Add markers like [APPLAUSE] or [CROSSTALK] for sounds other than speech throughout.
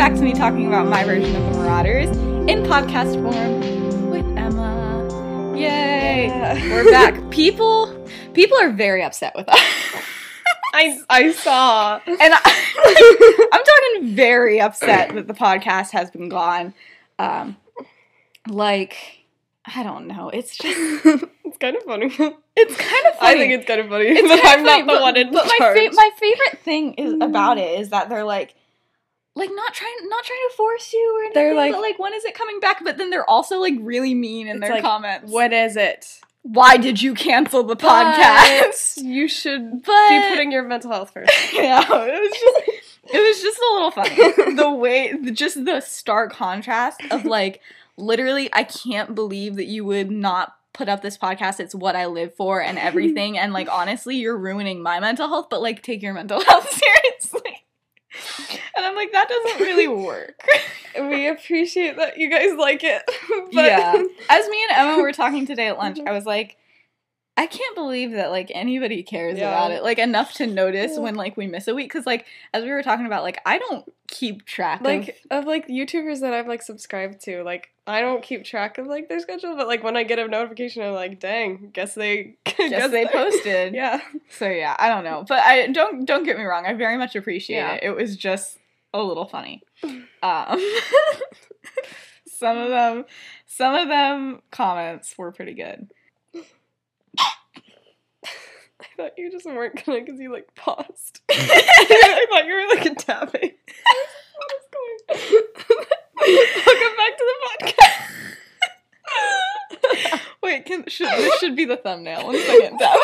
back to me talking about my version of the Marauders in podcast form with Emma. Yay! Yeah. We're back. People, people are very upset with us. [LAUGHS] I I saw. and I, [LAUGHS] I'm talking very upset that the podcast has been gone. Um, like, I don't know. It's just, [LAUGHS] it's kind of funny. it's kind of funny. I think it's kind of funny, It's but kinda I'm funny, not the but- one in but my charge. fa- my favorite thing is about it is that they're like like not trying not trying to force you or anything. They're like- but like when is it coming back? But then they're also like really mean in It's their like, comments. what is it? Why did you cancel the podcast? But you should But be putting your mental health first. [LAUGHS] yeah, it was just it was just a little funny. [LAUGHS] the way just the stark contrast of like literally I can't believe that you would not put up this podcast. It's what I live for and everything. and like honestly, you're ruining my mental health, but like take your mental [LAUGHS] health seriously. [LAUGHS] And I'm like, that doesn't really work. [LAUGHS] we appreciate that you guys like it. [LAUGHS] But yeah. As me and Emma were talking today at lunch, I mhm. was like, I can't believe that like anybody cares Yeah. about it. Like enough to notice when like we miss a week. Cause like as we were talking about, like I don't keep track of like of of like YouTubers that I've like subscribed to, like I don't keep track of like their schedule, but like when I get a notification, I'm like, dang, guess they [LAUGHS] guess they they're- [LAUGHS] posted. Yeah. So yeah, I don't know. But I don't don't get me wrong, I very much appreciate Yeah. it. It was just a little funny. [LAUGHS] Um some of them some of them comments were pretty good. I thought you just weren't gonna because you like paused. [LAUGHS] [LAUGHS] I thought you were like a tapping. [LAUGHS] what is going Welcome back to the podcast. Wait, can should this should be the thumbnail. One second. Dab.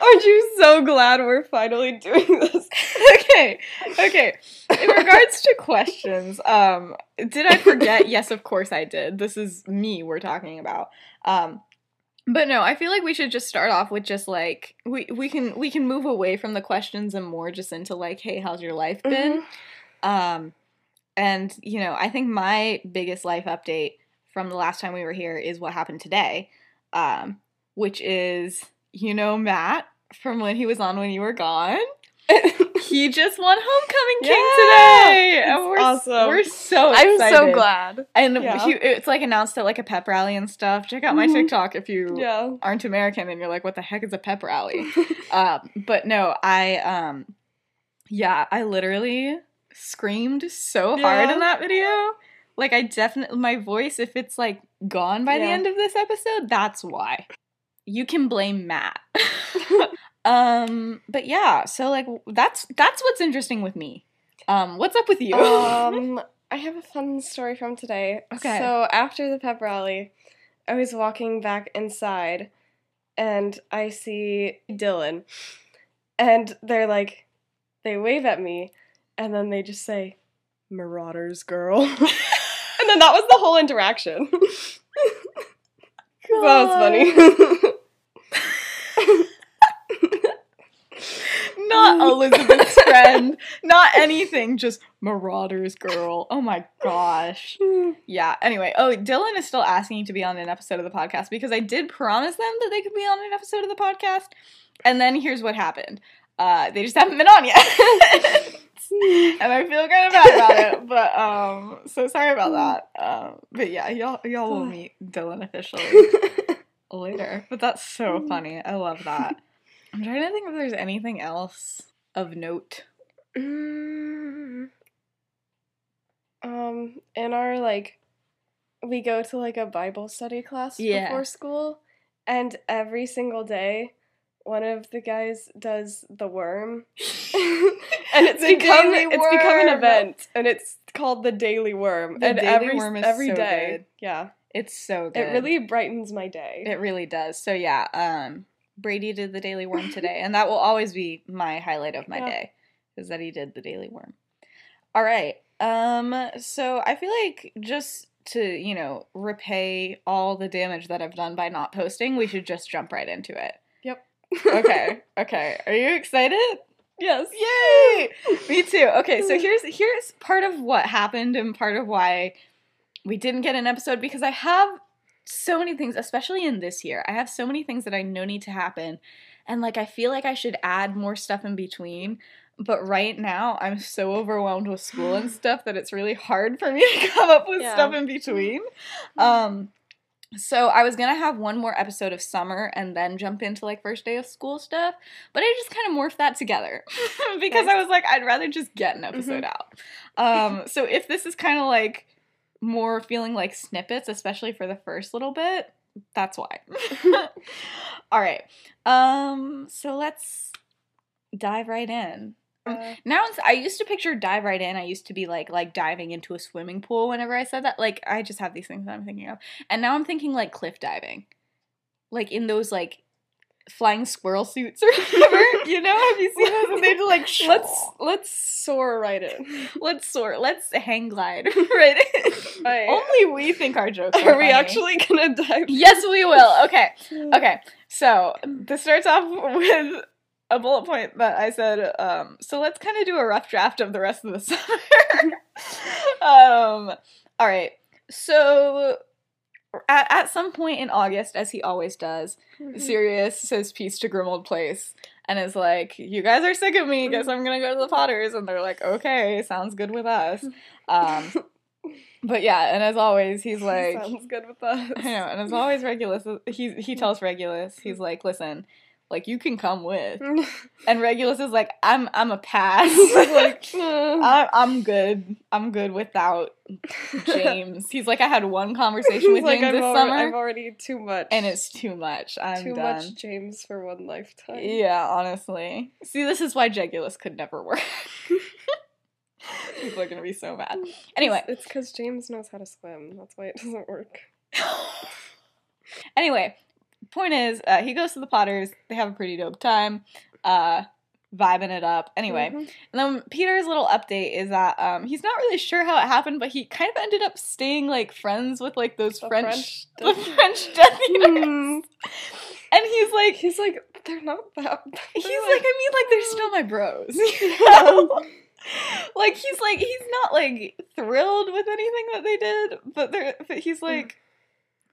Aren't you so glad we're finally doing this? okay. Okay. In regards to questions, um, did I forget? yes, of course I did. This is me we're talking about. Um, but no, I feel like we should just start off with just like we we can we can move away from the questions and more just into like, hey, how's your life been? Um, and you know, I think my biggest life update from the last time we were here is what happened today, um, which is you know Matt from when he was on when you were gone. [LAUGHS] He just won homecoming king Yeah, today, and we're awesome. we're so I'm so glad. And Yeah. he, it's like announced at like a pep rally and stuff. Check out my Mhm. TikTok if you Yeah. aren't American and you're like, what the heck is a pep rally? [LAUGHS] um, but no, I um, yeah, I literally screamed so hard in that video. Like I definitely my voice, if it's like gone by the end of this episode, that's why. You can blame Matt. [LAUGHS] um, but yeah, so like that's that's what's interesting with me. Um, what's up with you? um, [LAUGHS] I have a fun story from today. Okay. So after the pep rally, I was walking back inside, and I see Dylan, and they're like, they wave at me, and then they just say, "Marauders, girl," [LAUGHS] and then that was the whole interaction. [LAUGHS] That was funny. Not [LAUGHS] Elizabeth's friend, not anything, just Marauders girl. Oh my gosh. Yeah, anyway, oh, Dylan is still asking to be on an episode of the podcast because I did promise them that they could be on an episode of the podcast. And then here's what happened. Uh, they just haven't been on yet. [LAUGHS] and I feel kind of bad about it, but um, so sorry about that. Um, but yeah, y'all y'all will meet Dylan officially [LAUGHS] later. But that's so funny. I love that. I'm trying to think if there's anything else of note. Mm. Um, in our like, we go to like a Bible study class Yeah. before school, and every single day, one of the guys does the worm, [LAUGHS] and it's The become it's become an event, and it's called the Daily Worm, The and Daily every Worm is every so day, good. yeah, It's so good. it really brightens my day. It really does. So yeah, um Brady did the Daily Worm today, and that will always be my highlight of my Yeah. day is that he did the Daily Worm. All right. Um so I feel like just to, you know, repay all the damage that I've done by not posting, we should just jump right into it. Yep. okay. [LAUGHS] okay. Are you excited? yes. Yay! [LAUGHS] Me too. Okay, so here's here's part of what happened and part of why we didn't get an episode because I have so many things, especially in this year. I have so many things that I know need to happen. And like I feel like I should add more stuff in between, but right now I'm so overwhelmed with school and [GASPS] stuff that it's really hard for me [LAUGHS] to come up with Yeah. stuff in between. Um so I was gonna have one more episode of summer and then jump into like first day of school stuff, but I just kind of morphed that together [LAUGHS] because I was like, I'd rather just get an episode out. Um, so if this is kind of like more feeling like snippets, especially for the first little bit, that's why. [LAUGHS] [LAUGHS] All right. Um, so let's dive right in. Uh, Now I used to picture dive right in. I used to be like like diving into a swimming pool whenever I said that. Like I just have these things that I'm thinking of. And now I'm thinking like cliff diving. Like in those like flying squirrel suits or [LAUGHS] whatever. you know, have you seen those? And they do like [LAUGHS] let's let's soar right in. [LAUGHS] let's soar. Let's hang glide right in. Only we think our jokes are, Are we funny. actually gonna dive? Yes, we will. Okay. Okay. So this starts off with a bullet point that I said. Um, so let's kind of do a rough draft of the rest of the summer. um, all right. So at, at some point in August, as he always does, Mhm. Sirius says peace to Grimmauld Place and is like, "You guys are sick of me. Guess I'm gonna go to the Potters." And they're like, "Okay, sounds good with us." Um, [LAUGHS] but yeah, and as always, he's [LAUGHS] like, sounds good with us. I know, and as always, Regulus, he he tells Regulus, he's like, "Listen, like you can come with," [LAUGHS] and Regulus is like, "I'm I'm a pass, [LAUGHS] like [LAUGHS] uh, I, I'm good, I'm good without James." He's like, "I had one conversation with like, James I'm this alre- summer, I'm already too much, and it's too much. I'm too done." much James for one lifetime. Yeah, honestly. See, this is why Regulus could never work. People are gonna be so mad. Anyway, it's because James knows how to swim. That's why it doesn't work. anyway, point is, uh, he goes to the Potters. They have a pretty dope time, uh, vibing it up. Anyway, Mhm. and then Peter's little update is that um, he's not really sure how it happened, but he kind of ended up staying like friends with like those The French, French [LAUGHS] the French Death Eaters. Mm. and he's like, He's like, they're not that. he's they're like, I mean, like they're still my bros. You [LAUGHS] know? like he's like he's not like thrilled with anything that they did, but they're but he's like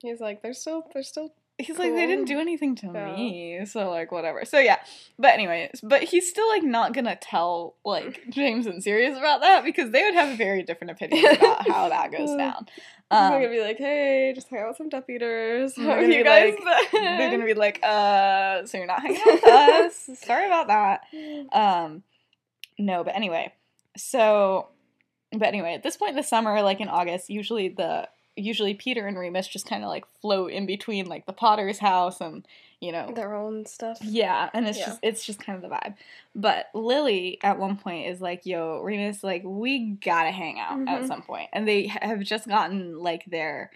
He's like, they're still, they're still. He's like they didn't do anything to me, so like whatever. So yeah, but anyways, but he's still like not gonna tell like [LAUGHS] James and Sirius about that because they would have a very different opinions about how that goes [LAUGHS] down. Um, not gonna be like, hey, just hang out with some Death Eaters. [LAUGHS] They're How are you be guys? like- they're gonna be like, uh, so you're not hanging out with us? Sorry about that. Um, no, but anyway, so, but anyway, at this point in the summer, like in August, usually the usually Peter and Remus just kind of like float in between like the Potter's house and you know their own stuff. yeah, and it's Yeah. just it's just kind of the vibe. But Lily at one point is like, "Yo, Remus, like we gotta hang out at Mhm. some point," and they have just gotten like their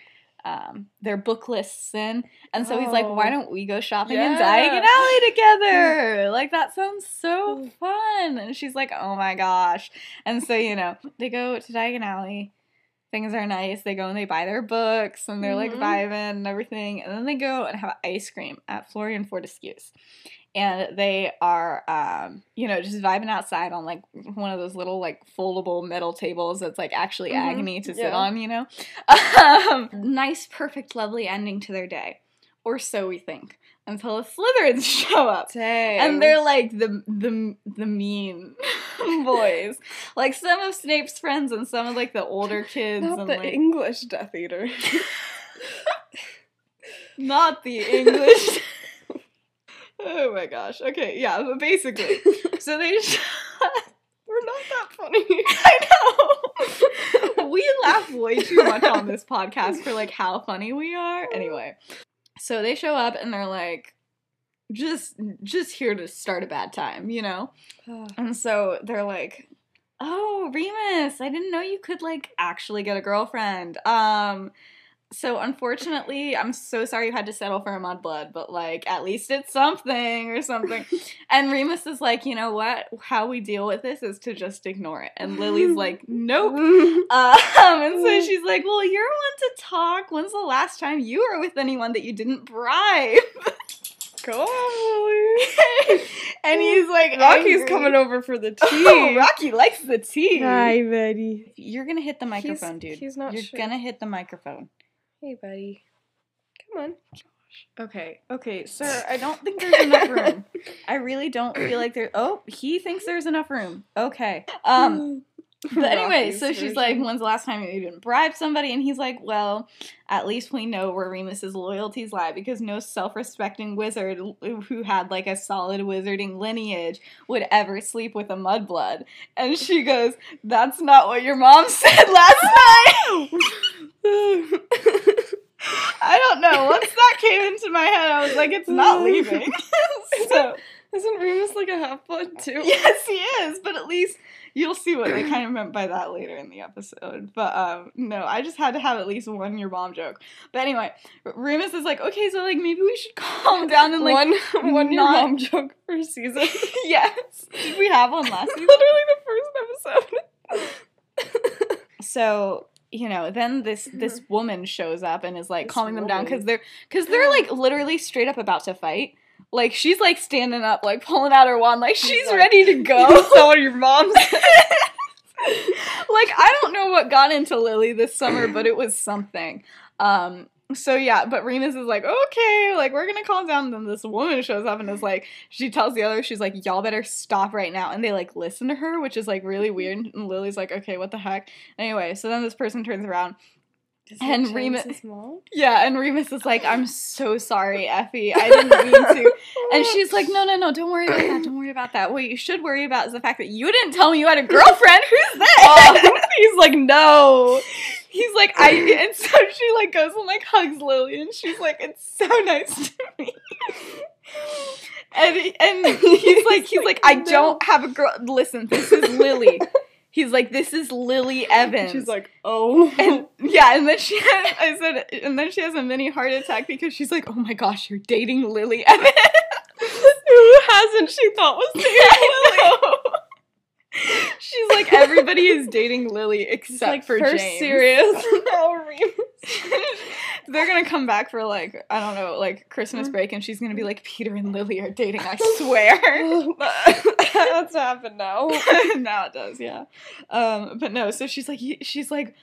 um their book lists in, and so he's like, "Why Oh. don't we go shopping in Yeah. Diagon Alley [LAUGHS] together? like that sounds so Mm. fun." And she's like, "Oh my gosh!" And so you know they go to Diagon Alley. Things are nice. They go and they buy their books and they're like Mhm. vibing and everything. And then they go and have ice cream at Florian Fortescue's and they are um you know just vibing outside on like one of those little like foldable metal tables that's like actually Mhm, agony to sit yeah. on you know [LAUGHS] um, nice perfect lovely ending to their day or so we think until the slytherins [LAUGHS] show up Dang. and they're like the the the mean [LAUGHS] boys like some of snape's friends and some of like the older kids not the like English Death Eater. [LAUGHS] not the english oh my gosh okay yeah but basically so they just We're not that funny. I know. we laugh way too much on this podcast for like how funny we are. Anyway, so they show up and they're like just just here to start a bad time, you know? And so they're like, "Oh, Remus, I didn't know you could like actually get a girlfriend." Um so unfortunately, I'm so sorry you had to settle for a mudblood, but like at least it's something or something. [LAUGHS] and Remus is like, you know what? How we deal with this is to just ignore it. And Lily's like, nope. [LAUGHS] Um, and so she's like, well, you're one to talk. When's the last time you were with anyone that you didn't bribe? [LAUGHS] Go on, and he's like, Rocky's angry. coming over for the tea. Oh, Rocky likes the tea. Hi, buddy. You're gonna hit the microphone, He's- dude. he's not You're sure. gonna hit the microphone. Hey, buddy. Come on. Okay, okay, sir. I don't think there's enough room. [LAUGHS] I really don't feel like there. Oh, he thinks there's enough room. Okay. [LAUGHS] Um. But anyway, so she's like. "When's the last time you even bribed somebody?" And he's like, "Well, at least we know where Remus's loyalties lie because no self-respecting wizard who had like a solid wizarding lineage would ever sleep with a mudblood." And she goes, "That's not what your mom [LAUGHS] said last night." [LAUGHS] I don't know. Once that came into my head, I was like, "It's not [LAUGHS] leaving." [LAUGHS] so Isn't Remus like a half blood too? yes, he is. But at least you'll see what they kind of meant by that later in the episode. But um, no, I just had to have at least one your mom joke. But anyway, Remus is like, okay, so like maybe we should calm down and like, one one your mom joke per season. yes, did we have one last season? Literally the first episode. So you know, then this this woman shows up and is like This calming them down because they're because they're like literally straight up about to fight. Like she's like standing up, like pulling out her wand, like she's like, ready to [LAUGHS] go. What your mom [LAUGHS] like I don't know what got into Lily this summer, but it was something. Um so yeah, but Remus is like, okay, like we're gonna calm down. And then this woman shows up and is like, she tells the other, she's like, y'all better stop right now. And they like listen to her, which is like really weird. And Lily's like, okay, what the heck? Anyway, so then this person turns around. And Remus-? Yeah, and Remus is like, I'm so [LAUGHS] sorry, Effie. I didn't mean to. And [LAUGHS] she's like, no, no, no, don't worry about that. Don't worry about that. What you should worry about is the fact that you didn't tell me you had a girlfriend. Who's that? Oh, [LAUGHS] he's like, no. He's like, I, and so she like goes and like hugs Lily, and she's like, it's so nice to meet you. And and [LAUGHS] he's like, he's like, I don't have a girl. Listen, this is Lily. He's like, this is Lily Evans. She's like, oh. and yeah, and then she has, [LAUGHS] I said, and then she has a mini heart attack because she's like, oh my gosh, you're dating Lily Evans. [LAUGHS] Who hasn't she thought was dating know. She's like, everybody is dating Lily except like for first James. Sirius. [LAUGHS] Remus. [LAUGHS] They're gonna come back for like I don't know, like Christmas Mm-hmm. break, and she's gonna be like, Peter and Lily are dating. I [LAUGHS] swear. That's happened now. now it does, yeah. Um, but no, so she's like, she's like,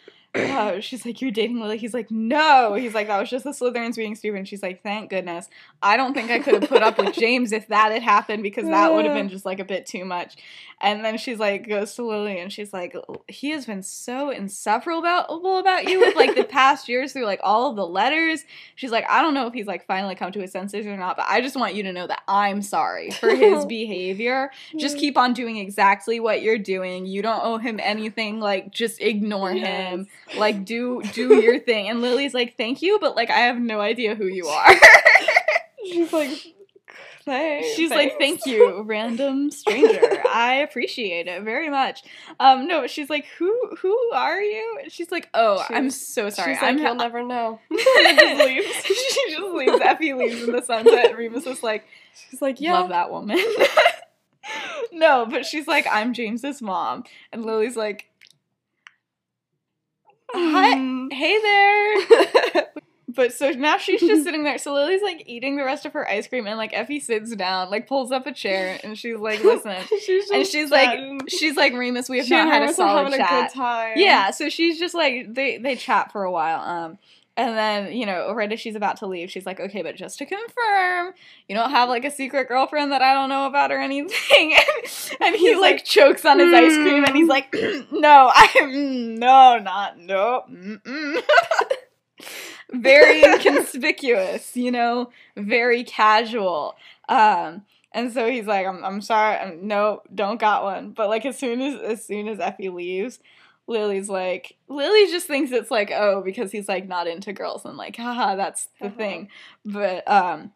she's like, you're dating Lily. He's like, no. He's like, that was just the Slytherins being stupid. And she's like, thank goodness. I don't think I could have put up with [LAUGHS] James if that had happened because that would have been just like a bit too much. And then she's like, goes to Lily and she's like, he has been so insufferable about, you with like the past years through like all of the letters. She's like, I don't know if he's like finally come to his senses or not, but I just want you to know that I'm sorry for his [LAUGHS] behavior. Just keep on doing exactly what you're doing. You don't owe him anything. Like, just ignore him. Like, do do your [LAUGHS] thing. And Lily's like, thank you, but like, I have no idea who you [LAUGHS] are. She's like, thanks. She's like, thank you, [LAUGHS] random stranger. I appreciate it very much. Um, no, but she's like, who who are you? And she's like, oh, She- I'm so sorry. She's like, I'm you'll never know. Just leaves. she just leaves. Effie leaves in the sunset. And Remus is like, She's like, yeah. love that woman. no, but she's like, I'm James's mom. And Lily's like, hi, Mm. hey there. [LAUGHS] But so now she's just [LAUGHS] sitting there. So Lily's like eating the rest of her ice cream, and like Effie sits down, like pulls up a chair, and she's like, "Listen." [LAUGHS] she's And she's like, she's like, Remus, we have She not had a solid having chat. a good time. Yeah, so she's just like they they chat for a while. Um and then, you know, right as she's about to leave, she's like, okay, but just to confirm, you don't have like a secret girlfriend that I don't know about or anything. [LAUGHS] and he like, like, chokes on his ice cream and he's "Mm." like, no, [LAUGHS] I'm no, not, no. [LAUGHS] very inconspicuous, you know, very casual. Um, and so he's like, I'm, I'm sorry, I'm, no, don't got one. But like as soon as as soon as Effie leaves, Lily's like, Lily just thinks it's like, oh, because he's like not into girls and like, haha, that's the Uh-huh. thing. But um,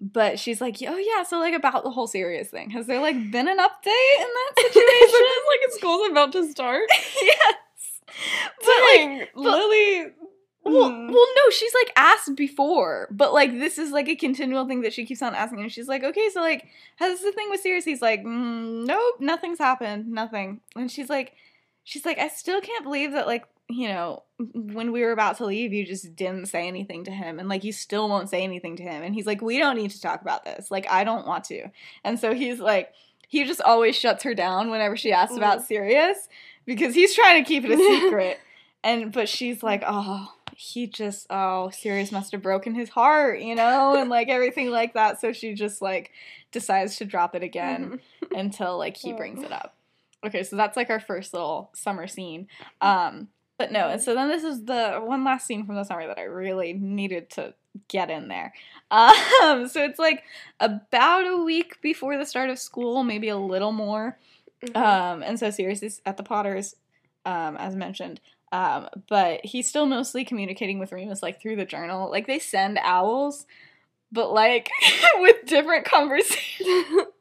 but she's like, oh yeah, so like about the whole Sirius thing. Has there like been an update in that [LAUGHS] situation? like school's about to start. [LAUGHS] yes. But like Dang, Lily. well, Mm. well, no, she's like asked before, but like this is like a continual thing that she keeps on asking, and she's like, okay, so like, has the thing with Sirius? He's like, mm, nope, nothing's happened, nothing, and she's like, she's like, I still can't believe that like, you know, when we were about to leave, you just didn't say anything to him, and like you still won't say anything to him, and he's like, we don't need to talk about this, like I don't want to, and so he's like, he just always shuts her down whenever she asks about Sirius because he's trying to keep it a secret. [LAUGHS] And but she's like, oh, he just oh Sirius must have broken his heart, you know, and like everything like that. So she just like decides to drop it again Mhm. [LAUGHS] until like he Oh. brings it up. Okay, so that's like our first little summer scene. Um, but no, and so then this is the one last scene from the summer that I really needed to get in there. [LAUGHS] Um, so it's like about a week before the start of school, maybe a little more. Mhm. Um, and so Sirius is at the Potters, um, as mentioned. Um, but he's still mostly communicating with Remus like through the journal. Like they send owls, but like [LAUGHS] with different conversations. [LAUGHS]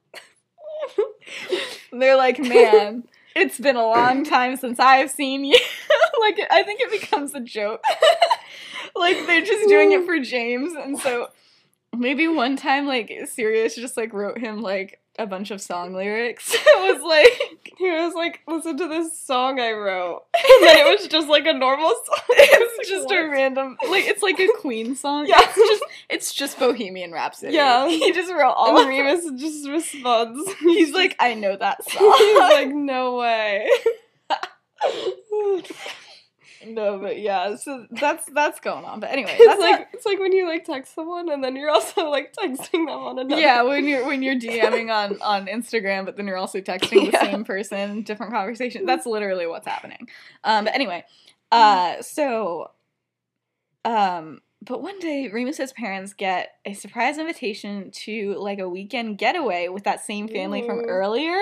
[LAUGHS] They're like, man, [LAUGHS] it's been a long time since I've seen you. [LAUGHS] like I think it becomes a joke. like they're just doing it for James, and so maybe one time like Sirius just like wrote him like a bunch of song lyrics. [LAUGHS] it was like he was like, listen to this song I wrote. [LAUGHS] And then it was just like a normal [LAUGHS] song. it's just a random like it's like a Queen song. Yeah. It's just it's just Bohemian Rhapsody. Yeah. He just wrote all And Remus just responds. He's like, I know that song. He's like, no way. No, but yeah, so that's that's going on. But anyway, It's that's like like it's like when you like text someone and then you're also like texting them on another. yeah, when [LAUGHS] you're when you're DMing on on Instagram, but then you're also texting the Yeah. same person, different conversation. That's literally what's happening. Um, but anyway, uh, so, um, but one day Remus's parents get a surprise invitation to like a weekend getaway with that same family from earlier.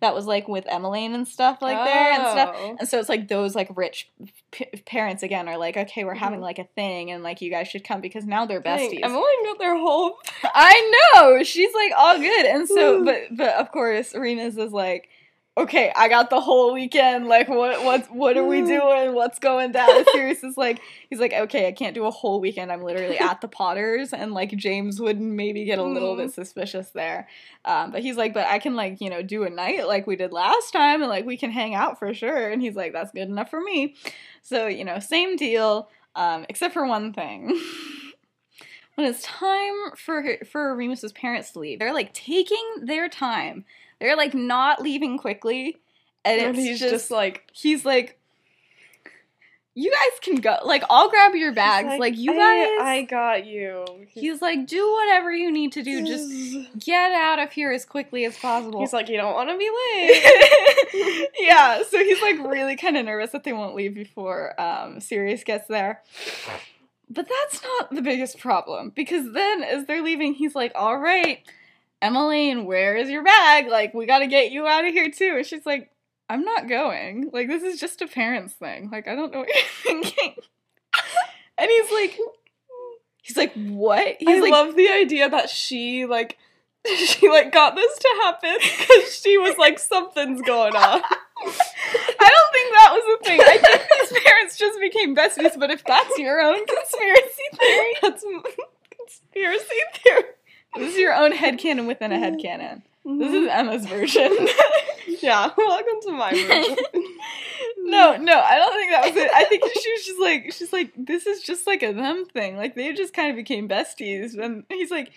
That was like with Emmeline and stuff like there and stuff. Oh. And so it's like those like rich p- parents again are like, okay, we're having Mhm. like a thing, and like you guys should come because now they're Dang, besties. Emily got their whole. I know she's like all good, and so but but of course Remus is like, okay, I got the whole weekend. Like what what what are we doing? What's going down? Sirius is like he's like okay, I can't do a whole weekend. I'm literally at the Potters, and like James would maybe get a little bit suspicious there. Um, but he's like, but I can like you know do a night like we did last time, and like we can hang out for sure. And he's like, that's good enough for me. So you know, same deal, um, except for one thing. [LAUGHS] when it's time for for Remus's parents to leave, they're like taking their time. They're like not leaving quickly, and And it's he's just, just like, he's like, you guys can go. Like I'll grab your bags. he's Like, you I, guys. I got you. he's like, do whatever you need to do. Just [LAUGHS] get out of here as quickly as possible. He's like, you don't want to be late. [LAUGHS] yeah, so he's like really kind of nervous that they won't leave before um, Sirius gets there. But that's not the biggest problem because then as they're leaving, he's like, "All right, Emmeline, where is your bag? Like, we got to get you out of here too." And she's like, "I'm not going. Like, this is just a parents thing. Like, I don't know what you're [LAUGHS] thinking." and he's like, he's like, "What?" He's I like, love the idea that she like [LAUGHS] she like got this to happen because she was like something's going on. I don't think that was the thing. I think these [LAUGHS] parents just became besties, but if that's your own conspiracy theory, That's conspiracy theory. This is your own headcanon within a headcanon. This Mm-hmm. is Emma's version. [LAUGHS] yeah. Welcome to my version. [LAUGHS] no, no, I don't think that was it. I think she was just like, she's like, this is just like a them thing. Like they just kind of became besties. And he's like,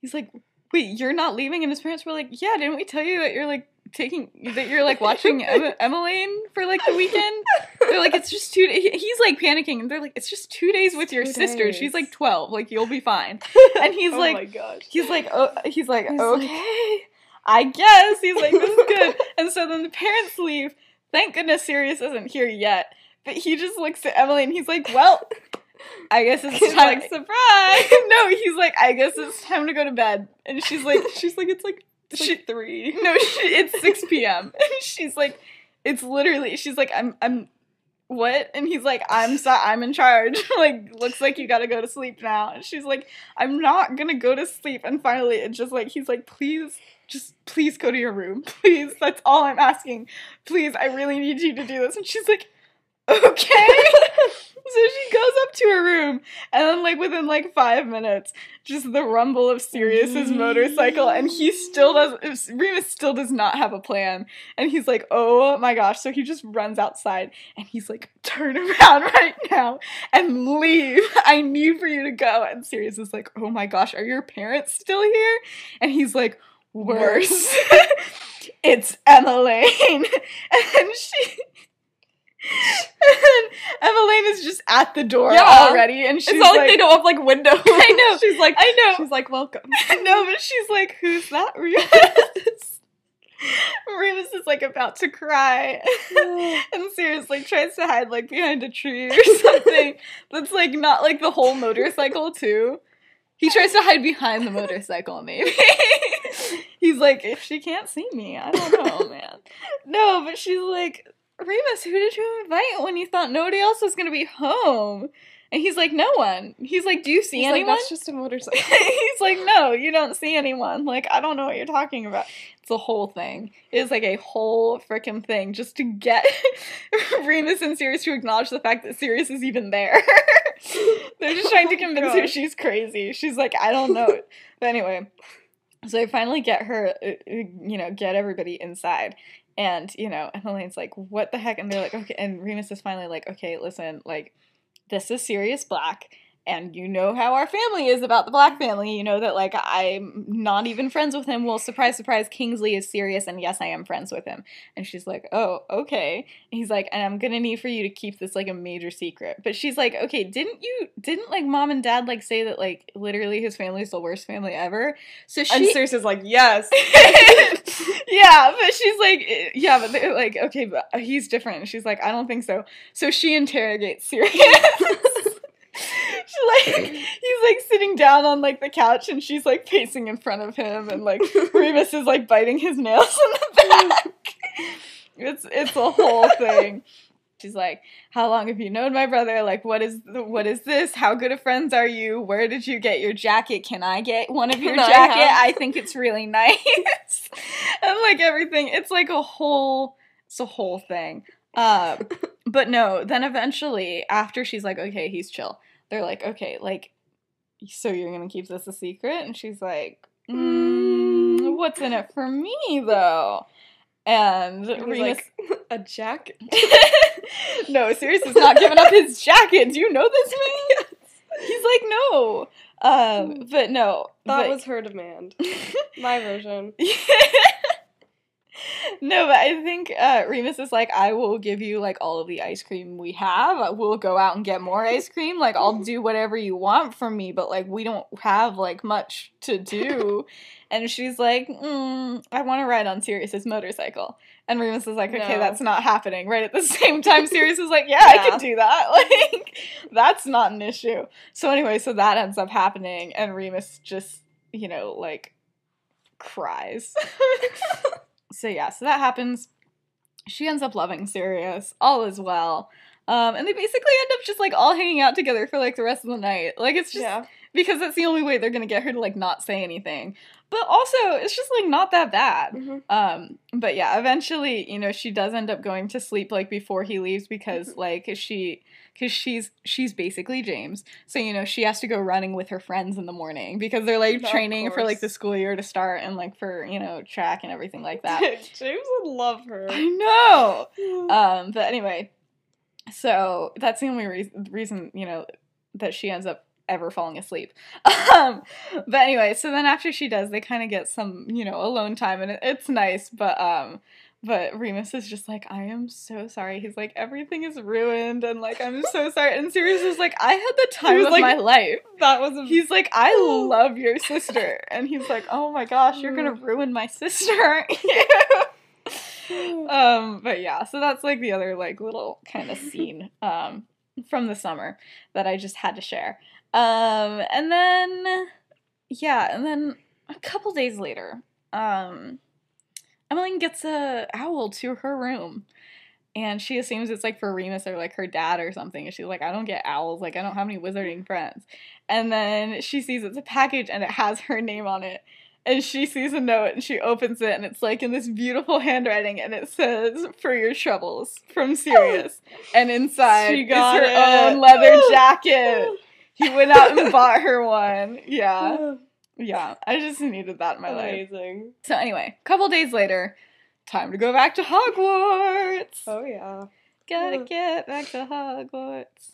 he's like, wait, you're not leaving? And his parents were like, yeah, didn't we tell you that you're like taking, that you're like watching [LAUGHS] Emmeline for like the weekend? They're like, it's just two. Days. He's like panicking, and they're like, it's just two days with your sister. days. She's like twelve. Like you'll be fine. [LAUGHS] And he's oh like- my gosh. He's like, oh, he's like, He's okay, I guess. He's like, this is good. [LAUGHS] and so then the parents leave. Thank goodness Sirius isn't here yet. But he just looks at Emily and he's like, well, I guess it's time. like surprise. no, he's like, I guess it's time to go to bed. And she's like, She's like it's like it's She- like three. [LAUGHS] no, she, it's 6 p.m. [LAUGHS] And she's like, it's literally, she's like, I'm, I'm, what? And he's like, I'm so, I'm in charge. [LAUGHS] like, looks like you gotta go to sleep now. And she's like, I'm not gonna go to sleep. And finally, it's just like, he's like, please, just please go to your room. Please, that's all I'm asking. Please, I really need you to do this. And she's like, okay. [LAUGHS] so she goes up to her room, and then like within like five minutes, just the rumble of Sirius's motorcycle, and he still does. Remus still does not have a plan, and he's like, "Oh my gosh!" So he just runs outside, and he's like, "Turn around [LAUGHS] right now and leave. I need for you to go." And Sirius is like, "Oh my gosh, are your parents still here?" And he's like, "Worse." [LAUGHS] it's Emmeline, and she. And Emmeline is just at the door Yeah. already, and she's it's not like, like, they don't have like windows. [LAUGHS] I know. [LAUGHS] She's like, I know. she's like, welcome. no, but she's like, who's that? [LAUGHS] Remus. Remus is like about to cry. [SIGHS] and seriously tries to hide like behind a tree or something. That's like not like the whole motorcycle too. He tries to hide behind the motorcycle, maybe. He's like, if she can't see me, I don't know, man. No, but she's like, Remus, who did you invite when you thought nobody else was gonna be home? And he's like, no one. He's like, do you see He's like, anyone? that's just a motorcycle. [LAUGHS] He's like, no, you don't see anyone. Like, I don't know what you're talking about. It's a whole thing. It's like a whole freaking thing just to get [LAUGHS] Remus and Sirius to acknowledge the fact that Sirius is even there. [LAUGHS] They're just trying to Oh convince her she's crazy. She's like, I don't know. but anyway, so they finally get her, uh, uh, you know, get everybody inside. And, you know, and Elaine's like, what the heck? And they're like, okay. And Remus is finally like, okay, listen, like, this is Sirius Black. And you know how our family is about the Black family. You know that, like, I'm not even friends with him. Well, surprise, surprise, Kingsley is Sirius, and yes, I am friends with him. And she's like, oh, okay. And he's like, and I'm gonna need for you to keep this, like, a major secret. But she's like, okay, didn't you, didn't, like, mom and dad, like, say that, like, literally his family is the worst family ever? So she. and is like, yes. [LAUGHS] yeah, but she's like, yeah, but they're like, okay, but he's different. And she's like, I don't think so. So she interrogates Sirius. [LAUGHS] [LAUGHS] like, he's like sitting down on like the couch, and she's like pacing in front of him, and like [LAUGHS] Remus is like biting his nails in the back. [LAUGHS] It's it's a whole thing. She's like, "How long have you known my brother? Like, what is the, what is this? How good of friends are you? Where did you get your jacket? Can I get one of your Can jacket? have- I think it's really nice." and like everything, it's like a whole, it's a whole thing. Uh, but no, then eventually, after she's like, "Okay, he's chill," they're like, "Okay, like, so you're gonna keep this a secret?" And she's like, mm, "What's in it for me, though?" And Remus like, [LAUGHS] a jacket. [LAUGHS] no, Sirius is not giving up his jacket. Do you know this man? [LAUGHS] He's like, no. Um, but no. That but- was her demand. My version. No, but I think uh, Remus is like, I will give you like all of the ice cream we have. We'll go out and get more ice cream. Like, I'll do whatever you want from me, but like, we don't have like much to do. [LAUGHS] and she's like, mm, I want to ride on Sirius's motorcycle. And Remus is like, okay, No. that's not happening. Right at the [LAUGHS] same time, Sirius is like, yeah, I can do that. [LAUGHS] Like, that's not an issue. So anyway, so that ends up happening, and Remus just, you know, like cries. So yeah, so that happens. She ends up loving Sirius. All is well. Um, and they basically end up just like all hanging out together for like the rest of the night. Like it's just yeah. because that's the only way they're gonna get her to like not say anything. But also, it's just like not that bad. Mhm. Um, but yeah, eventually, you know, she does end up going to sleep like before he leaves because like she because she's she's basically James. So, you know, she has to go running with her friends in the morning because they're like Of training for like the school year to start and like for, you know, track and everything like that. [LAUGHS] James would love her. I know. [SIGHS] Um, but anyway, so that's the only reason, reason you know that she ends up ever falling asleep. [LAUGHS] Um, but anyway, so then after she does, they kind of get some you know alone time, and it, it's nice. But um, but Remus is just like, I am so sorry. He's like, everything is ruined, and like I'm so sorry. And Sirius is like, I had the time of like- my life. that was a He's like, I love your sister, and he's like, Oh my gosh, you're gonna [LAUGHS] ruin my sister, aren't you? [LAUGHS] um but yeah so that's like the other like little kind of scene um from the summer that i just had to share um and then yeah and then a couple days later um emmeline gets a owl to her room and she assumes it's like for Remus or like her dad or something. And she's like, I don't get owls. Like, I don't have any wizarding mm. friends. And then she sees it's a package and it has her name on it and she sees a note and she opens it and it's like in this beautiful handwriting and it says for your troubles from Sirius [LAUGHS] and inside She is got her it. own leather [GASPS] jacket he went out and bought her one yeah [SIGHS] oh. Yeah i just needed that in my life Amazing. so anyway a couple days later time to go back to hogwarts Oh yeah. gotta Oh. get back to hogwarts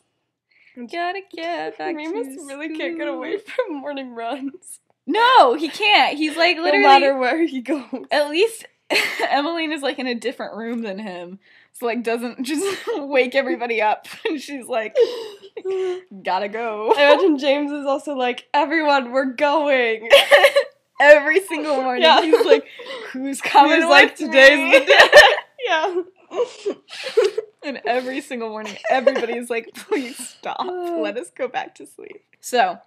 gotta get back Remus to really can't get away from morning runs. no he can't he's like literally No matter where he goes. at least [LAUGHS] Emmeline is like in a different room than him. So like doesn't [LAUGHS] just wake everybody up. [LAUGHS] And she's like, gotta go. I imagine James is also like, everyone, we're going. [LAUGHS] Every single morning, Yeah. he's like, "Who's coming He's like, today's me?" the day. yeah. And every single morning, everybody's like, please stop. Uh. Let us go back to sleep. So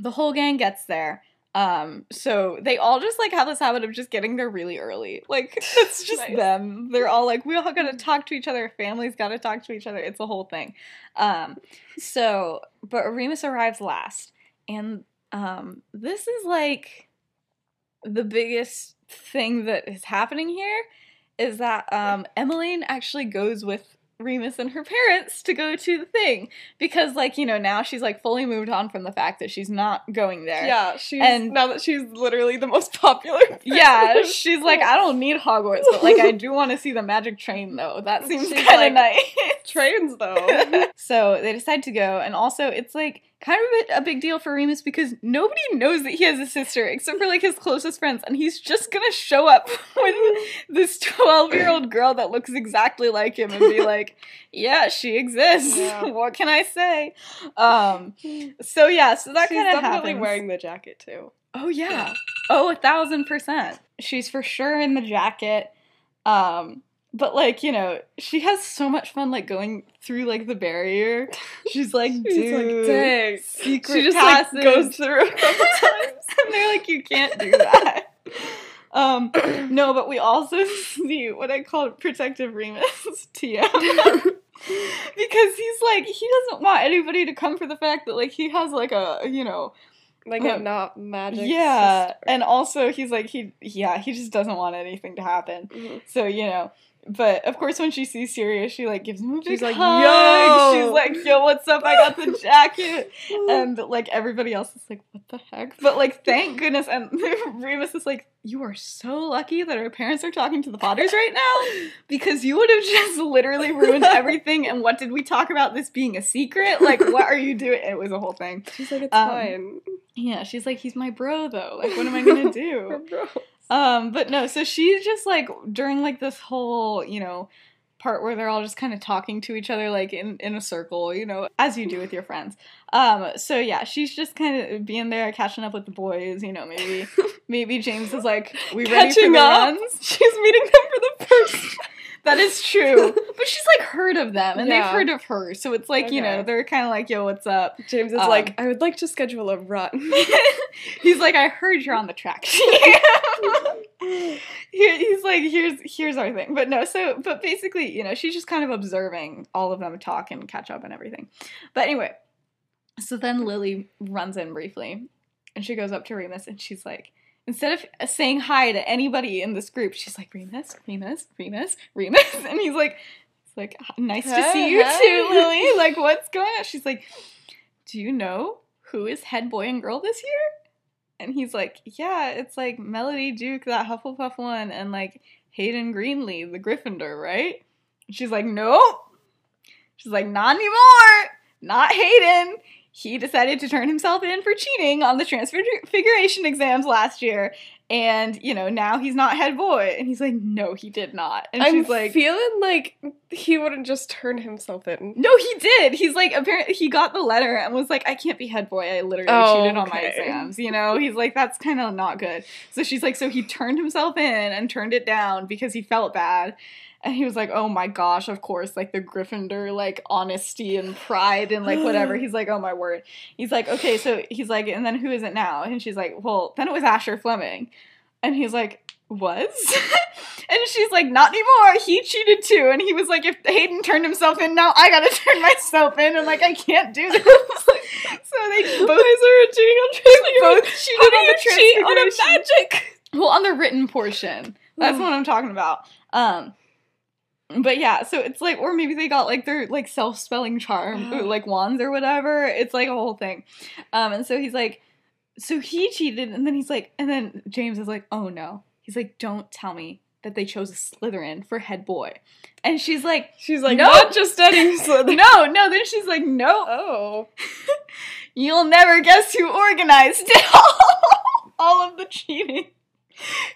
the whole gang gets there. Um, so they all just like have this habit of just getting there really early. Like [LAUGHS] it's just Nice. them. They're all like, we all gotta talk to each other, families gotta talk to each other. It's a whole thing. Um, so but Remus arrives last. And um this is like the biggest thing that is happening here is that um, Emmeline actually goes with Remus and her parents to go to the thing because, like, you know, now she's like fully moved on from the fact that she's not going there. Yeah, she's And- now that she's literally the most [LAUGHS] popular. person Yeah, she's like, I don't need Hogwarts, but like, I do want to see the magic train though. That [LAUGHS] seems kind of like- nice. trains though. [LAUGHS] so they decide to go, and also it's like kind of a, a big deal for Remus because nobody knows that he has a sister except for like his closest friends, and he's just gonna show up [LAUGHS] with this twelve-year-old girl that looks exactly like him and be [LAUGHS] like, "Yeah, she exists. Yeah. [LAUGHS] what can I say?" Um. So yeah, so that kind of definitely happens. wearing the jacket too. Oh yeah. Oh, a thousand percent. She's for sure in the jacket. Um, but like, you know, she has so much fun like going through like the barrier. She's like, [LAUGHS] She's dude, like, dang. secret She just passage. like goes through a couple [LAUGHS] times. and they're like, you can't do that. Um, no, but we also [LAUGHS] see what I call protective Remus TM. because he's like he doesn't want anybody to come for the fact that like he has like a you know like a not magic. yeah sister. and also he's like he yeah he just doesn't want anything to happen Mhm. so you know but of course when she sees Sirius she like gives him a She's like, hug. "Yo!" she's like yo what's up I got the [LAUGHS] jacket and like everybody else is like what the heck but like thank goodness and [LAUGHS] Remus is like you are so lucky that our parents are talking to the Potters right now because you would have just literally ruined [LAUGHS] everything and what did we talk about this being a secret like what are you doing it was a whole thing She's like, it's Um, fine. yeah she's like he's my bro though like what am I gonna do Bro. Um, but no, so she's just like during like this whole, you know, part where they're all just kind of talking to each other like in in a circle, you know, as you do with your friends. Um, so yeah, she's just kind of being there, catching up with the boys, you know, maybe [LAUGHS] maybe James is like, "We ready for Catching the up? runs?" [LAUGHS] She's meeting them for the first. That is true. [LAUGHS] But she's like heard of them and they've heard of her. So it's like, you know, they're kind of like, "Yo, what's up?" James is Um, like, I would like to schedule a run. [LAUGHS] He's like, "I heard you're on the track." [LAUGHS] He- he's like here's here's our thing but no so but basically you know she's just kind of observing all of them talk and catch up and everything but anyway so then lily runs in briefly and she goes up to remus and she's like instead of saying hi to anybody in this group she's like remus remus remus remus [LAUGHS] and he's like it's like nice to see you too lily [LAUGHS] like what's going on she's like do you know who is head boy and girl this year and he's like, yeah, it's like Melody Duke, that Hufflepuff one, and like Hayden Greenlee, the Gryffindor, right? And she's like, nope. She's like, not anymore. Not Hayden. He decided to turn himself in for cheating on the transfiguration exams last year. And, you know, now he's not head boy. And he's like, no, he did not. And I'm she's like, feeling like he wouldn't just turn himself in. no, he did. He's like, apparently, he got the letter and was like, I can't be head boy. I literally Oh, cheated on my exams. You know, he's like, that's kind of not good. So she's like, so he turned himself in and turned it down because he felt bad. And he was like, oh my gosh, of course, like the Gryffindor, like honesty and pride and like whatever. [GASPS] He's like, oh my word. He's like, okay, so he's like, and then who is it now? And she's like, well, then it was Asher Fleming. And he's like, was? [LAUGHS] and she's like, not anymore. He cheated too. And he was like, if Hayden turned himself in, now I gotta [LAUGHS] turn myself in. And like, I can't do this. [LAUGHS] so they both, are cheating on transfiguration. both cheated How on the cheat on a magic? Well, on the written portion. That's what I'm talking about. Um, but yeah, so it's like, or maybe they got like their like self spelling charm, [GASPS] like wands or whatever. It's like a whole thing. Um, and so he's like, so he cheated, and then he's like, and then James is like, oh no. He's like, don't tell me that they chose a Slytherin for head boy. And she's like, She's like, No. not just any [LAUGHS] Slytherin. no, no. Then she's like, no, Oh. [LAUGHS] You'll never guess who organized [LAUGHS] all of the cheating.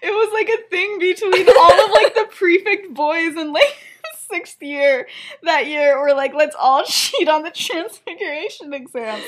It was like a thing between all of like the prefect boys and like [LAUGHS] sixth year that year were like, let's all [LAUGHS] cheat on the transfiguration exam.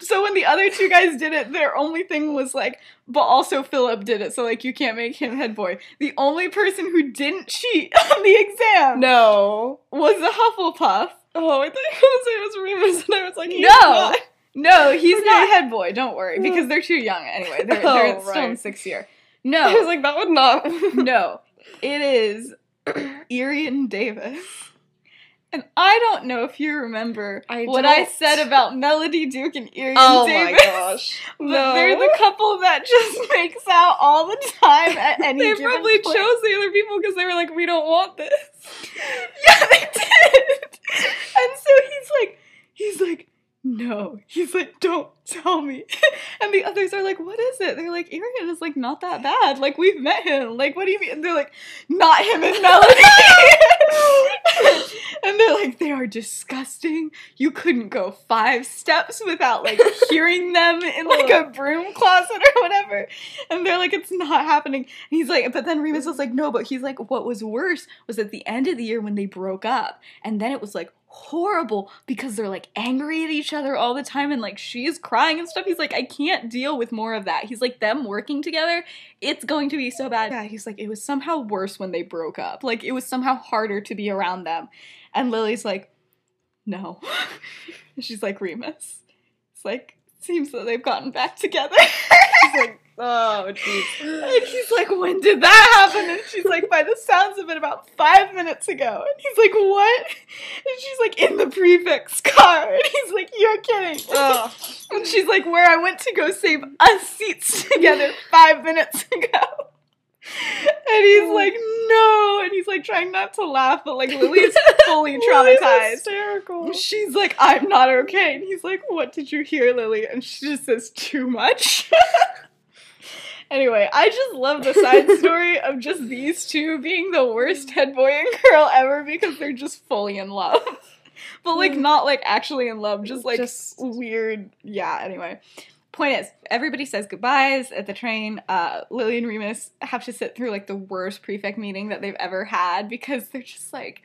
So when the other two guys did it, their only thing was like, but also Philip did it, so like you can't make him head boy. The only person who didn't cheat [LAUGHS] on the exam No. was the Hufflepuff. Oh, I thought you were gonna say it was Remus, and I was like, No. not. No, he's Okay. not head boy. Don't worry, because they're too young anyway. They're, Oh, they're still in sixth year. I was [LAUGHS] like, that would not. [LAUGHS] no, it is [CLEARS THROAT] Irian Davis. And I don't know if you remember I what I said about Melody Duke and Irian oh Davis. Oh my gosh. [LAUGHS] But No. they're the couple that just makes out all the time at any They probably point. chose the other people because they were like, we don't want this. Yeah, they did. And so he's like, he's like, no. He's like, don't tell me. [LAUGHS] And the others are like, what is it? They're like, Arian is like not that bad. Like we've met him. Like what do you mean? And they're like, not him and Melody. [LAUGHS] and they're like, they are disgusting. You couldn't go five steps without like hearing them in like a broom closet or whatever. And they're like, it's not happening. And he's like, but then Remus was like, no, but he's like, what was worse was at the end of the year when they broke up. And then it was like horrible because they're like angry at each other all the time and like she's crying and stuff. He's like, I can't deal with more of that. He's like, them working together, it's going to be so bad. Yeah, he's like, it was somehow worse when they broke up. Like, it was somehow harder to be around them. And Lily's like, no. [LAUGHS] She's like, Remus. It's like, seems that they've gotten back together. [LAUGHS] Like, oh, jeez. And [SIGHS] he's like, when did that happen? And she's like, by the sounds of it, about five minutes ago. And he's like, what? And she's like, in the prefect's car. And he's like, you're kidding. And she's like, where I went to go save us seats together five minutes ago. And he's like, no. And he's like trying not to laugh, but like Lily is [LAUGHS] fully Lily's traumatized. hysterical. She's like, I'm not okay. And he's like, What did you hear, Lily? And she just says, Too much. [LAUGHS] anyway, I just love the side [LAUGHS] story of just these two being the worst head boy and girl ever because they're just fully in love. [LAUGHS] But like, Mm. not like actually in love, just like Just- weird. Yeah, anyway. Point is, everybody says goodbyes at the train. Uh, Lily and Remus have to sit through like the worst prefect meeting that they've ever had because they're just like,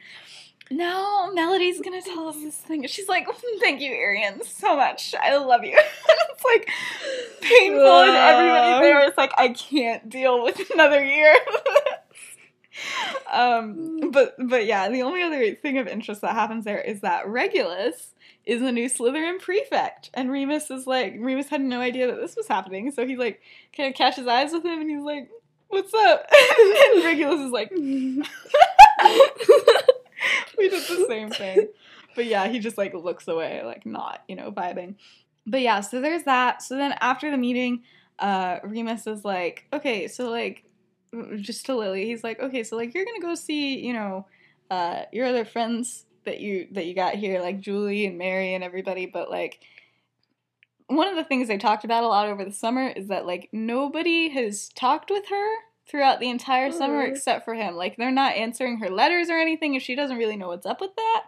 no, Melody's gonna tell us this thing. She's like, [LAUGHS] thank you, Arian, so much. I love you. [LAUGHS] it's like painful, and everybody there is like, I can't deal with another year. [LAUGHS] um, but but yeah, the only other thing of interest that happens there is that Regulus is the new Slytherin prefect, and Remus is like, Remus had no idea that this was happening, so he like kind of catches eyes with him, and he's like, "What's up?" and Regulus is like. [LAUGHS] we did the same [LAUGHS] thing. But yeah, he just like looks away, like not, you know, vibing. But yeah, so there's that. So then after the meeting, uh Remus is like, okay, so like just to Lily, he's like, okay, so like you're gonna go see, you know, uh your other friends that you that you got here, like Julie and Mary and everybody, but like one of the things they talked about a lot over the summer is that like nobody has talked with her throughout the entire summer Mhm. except for him. Like they're not answering her letters or anything, and she doesn't really know what's up with that.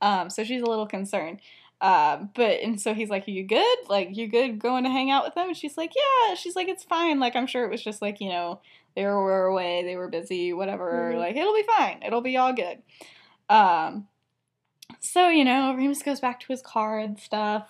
Um, so she's a little concerned. Uh, but and so he's like, "Are you good? Like you good going to hang out with them?" And she's like, "Yeah." She's like, "It's fine. Like I'm sure it was just like you know they were away, they were busy, whatever. Mhm. Like it'll be fine. It'll be all good." Um, so you know, Remus goes back to his car and stuff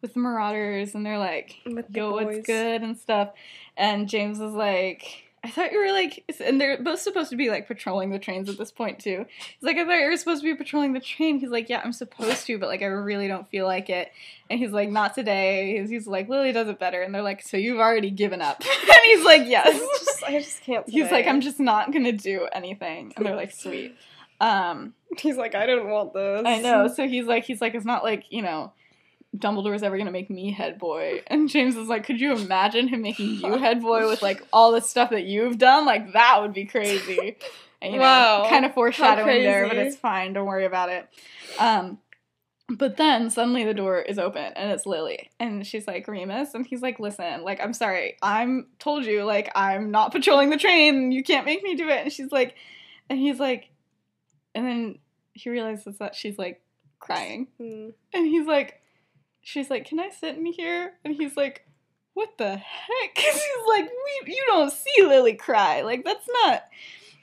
with the Marauders, and they're like, With the yo, what's good and stuff. And James is like, I thought you were like, and they're both supposed to be like patrolling the trains at this point too. He's like, I thought you were supposed to be patrolling the train. He's like, yeah, I'm supposed to, but like I really don't feel like it. And he's like, not today. He's, he's like, Lily does it better. And they're like, so you've already given up. [LAUGHS] and he's like, [LAUGHS] yes. I just, I just can't. He's like. I'm just not gonna do anything. And they're like, sweet. Um, He's like, I didn't want this. I know. So he's like, he's like, it's not like you know, Dumbledore's ever gonna make me head boy. And James is like, could you imagine him making you [LAUGHS] head boy with like all the stuff that you've done? Like that would be crazy. And, you know, Wow. kind of foreshadowing there, but it's fine. Don't worry about it. Um, but then suddenly the door is open and it's Lily, and she's like Remus, and he's like, listen, like I'm sorry, I'm told you, like I'm not patrolling the train. You can't make me do it. And she's like, and he's like, and then he realizes that she's like crying. Mm. And he's like, she's like, can I sit in here? And he's like, what the heck? [LAUGHS] he's like, we, you don't see Lily cry. Like, that's not,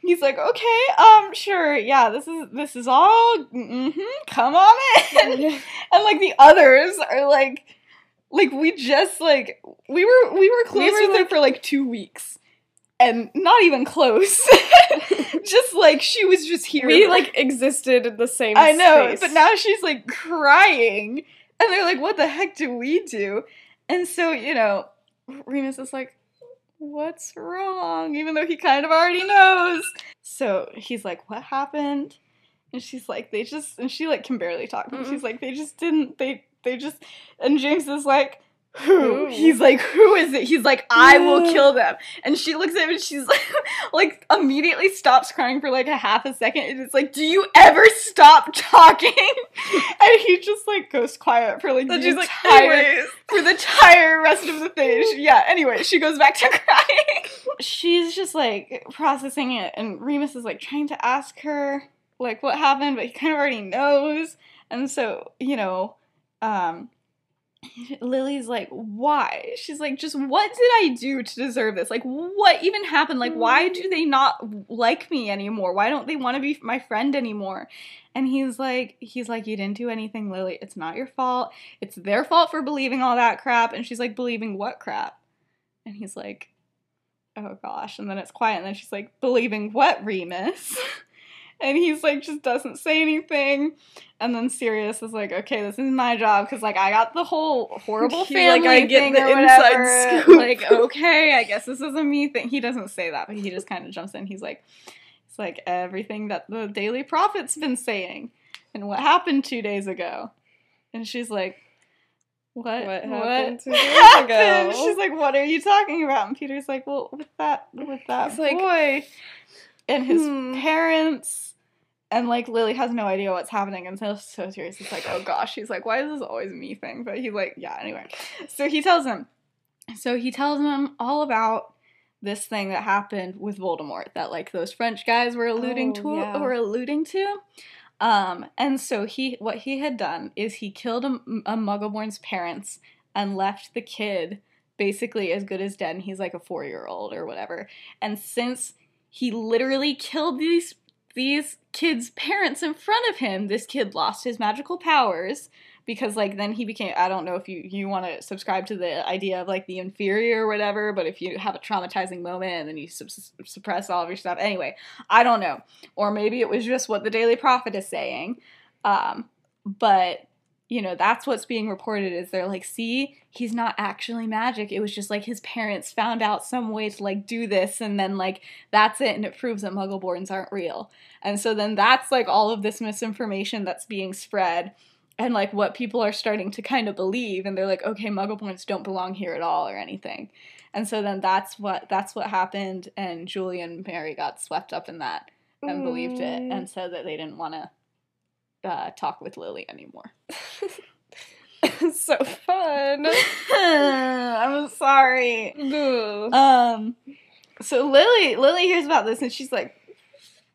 he's like, okay, um, sure, yeah, this is this is all. mm-hmm, come on in. [LAUGHS] and like the others are like, like we just like we were we were close were, with her for like two weeks, and not even close. [LAUGHS] just like she was just here. we like existed in the same. I know, space. but now she's like crying, [LAUGHS] and they're like, "What the heck do we do?" And so you know, Remus is like, "What's wrong?" Even though he kind of already knows. So he's like, "What happened?" And she's like, "They just," and she like can barely talk. Mm-mm. she's like, "They just didn't. They they just." And James is like. Who? Who? He's like, who is it? He's like, I will kill them. And she looks at him and she's like, [LAUGHS] like immediately stops crying for like a half a second and it's like, do you ever stop talking? [LAUGHS] and he just like goes quiet for like Then the she's like, entire anyways. for the entire rest of the thing. She- [LAUGHS] yeah. Anyway, she goes back to crying. She's just like processing it, and Remus is like trying to ask her like what happened, but he kind of already knows. And so you know, um, [LAUGHS] Lily's like, why? She's like, just what did I do to deserve this? Like, what even happened? Like, why do mm. they not like me anymore? Why don't they want to be my friend anymore? And he's like, he's like, you didn't do anything, Lily. It's not your fault. It's their fault for believing all that crap. And she's like, believing what crap? And he's like, oh gosh. And then it's quiet. And then she's like, believing what, Remus? [LAUGHS] and he's like, just doesn't say anything. And then Sirius is like, okay, this is my job because like I got the whole horrible family like, I get thing the inside scoop. Like, okay, I guess this is a me thing. He doesn't say that, but he just kind of jumps in. He's like, it's like everything that the Daily Prophet's been saying, and what happened two days ago. And she's like, what? What happened two days [LAUGHS] happened?" ago? She's like, what are you talking about? And Peter's like, well, with that, with that like, boy and his hmm. parents. And like Lily has no idea what's happening until so Sirius. He's like, oh gosh. He's like, why is this always me thing? But he's like, yeah, anyway. So he tells him. So he tells him all about this thing that happened with Voldemort that like those French guys were alluding Oh, to yeah. were alluding to. Um, and so he what he had done is he killed a, a Muggleborn's parents and left the kid basically as good as dead. And he's like a four year old or whatever. And since he literally killed these these kids' parents in front of him, this kid lost his magical powers because like then he became I don't know if you you want to subscribe to the idea of like the inferior or whatever, but if you have a traumatizing moment and then you sup- suppress all of your stuff anyway, I don't know. Or maybe it was just what the Daily Prophet is saying. Um but you know, that's what's being reported is they're like, see, he's not actually magic. It was just like his parents found out some way to like do this and then like that's it and it proves that muggleborns aren't real. And so then that's like all of this misinformation that's being spread and like what people are starting to kind of believe and they're like, okay, muggleborns don't belong here at all or anything. And so then that's what that's what happened and Julie and Mary got swept up in that and believed it Mm. and said that they didn't want to uh, talk with Lily anymore. [LAUGHS] [LAUGHS] so fun. [LAUGHS] I'm sorry. Ugh. Um, so Lily, Lily hears about this and she's like,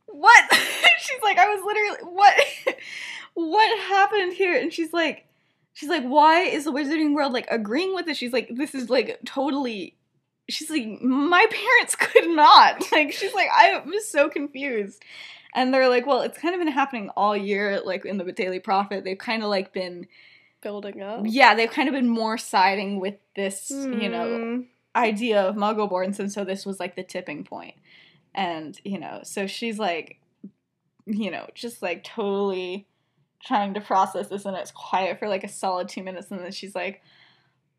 "What?" she's like, "I was literally what? what happened here?" And she's like, "She's like, why is the Wizarding World like agreeing with this?" She's like, "This is like totally." She's like, "My parents could not." Like, she's like, "I was so confused." And they're like, "Well, it's kind of been happening all year, like in the Daily Prophet. They've kind of like been." Building up. Yeah, they've kind of been more siding with this, you know, Hmm. idea of Muggleborns, and so this was like the tipping point. And you know, so she's like, you know, just like totally trying to process this, and it's quiet for like a solid two minutes, and then she's like,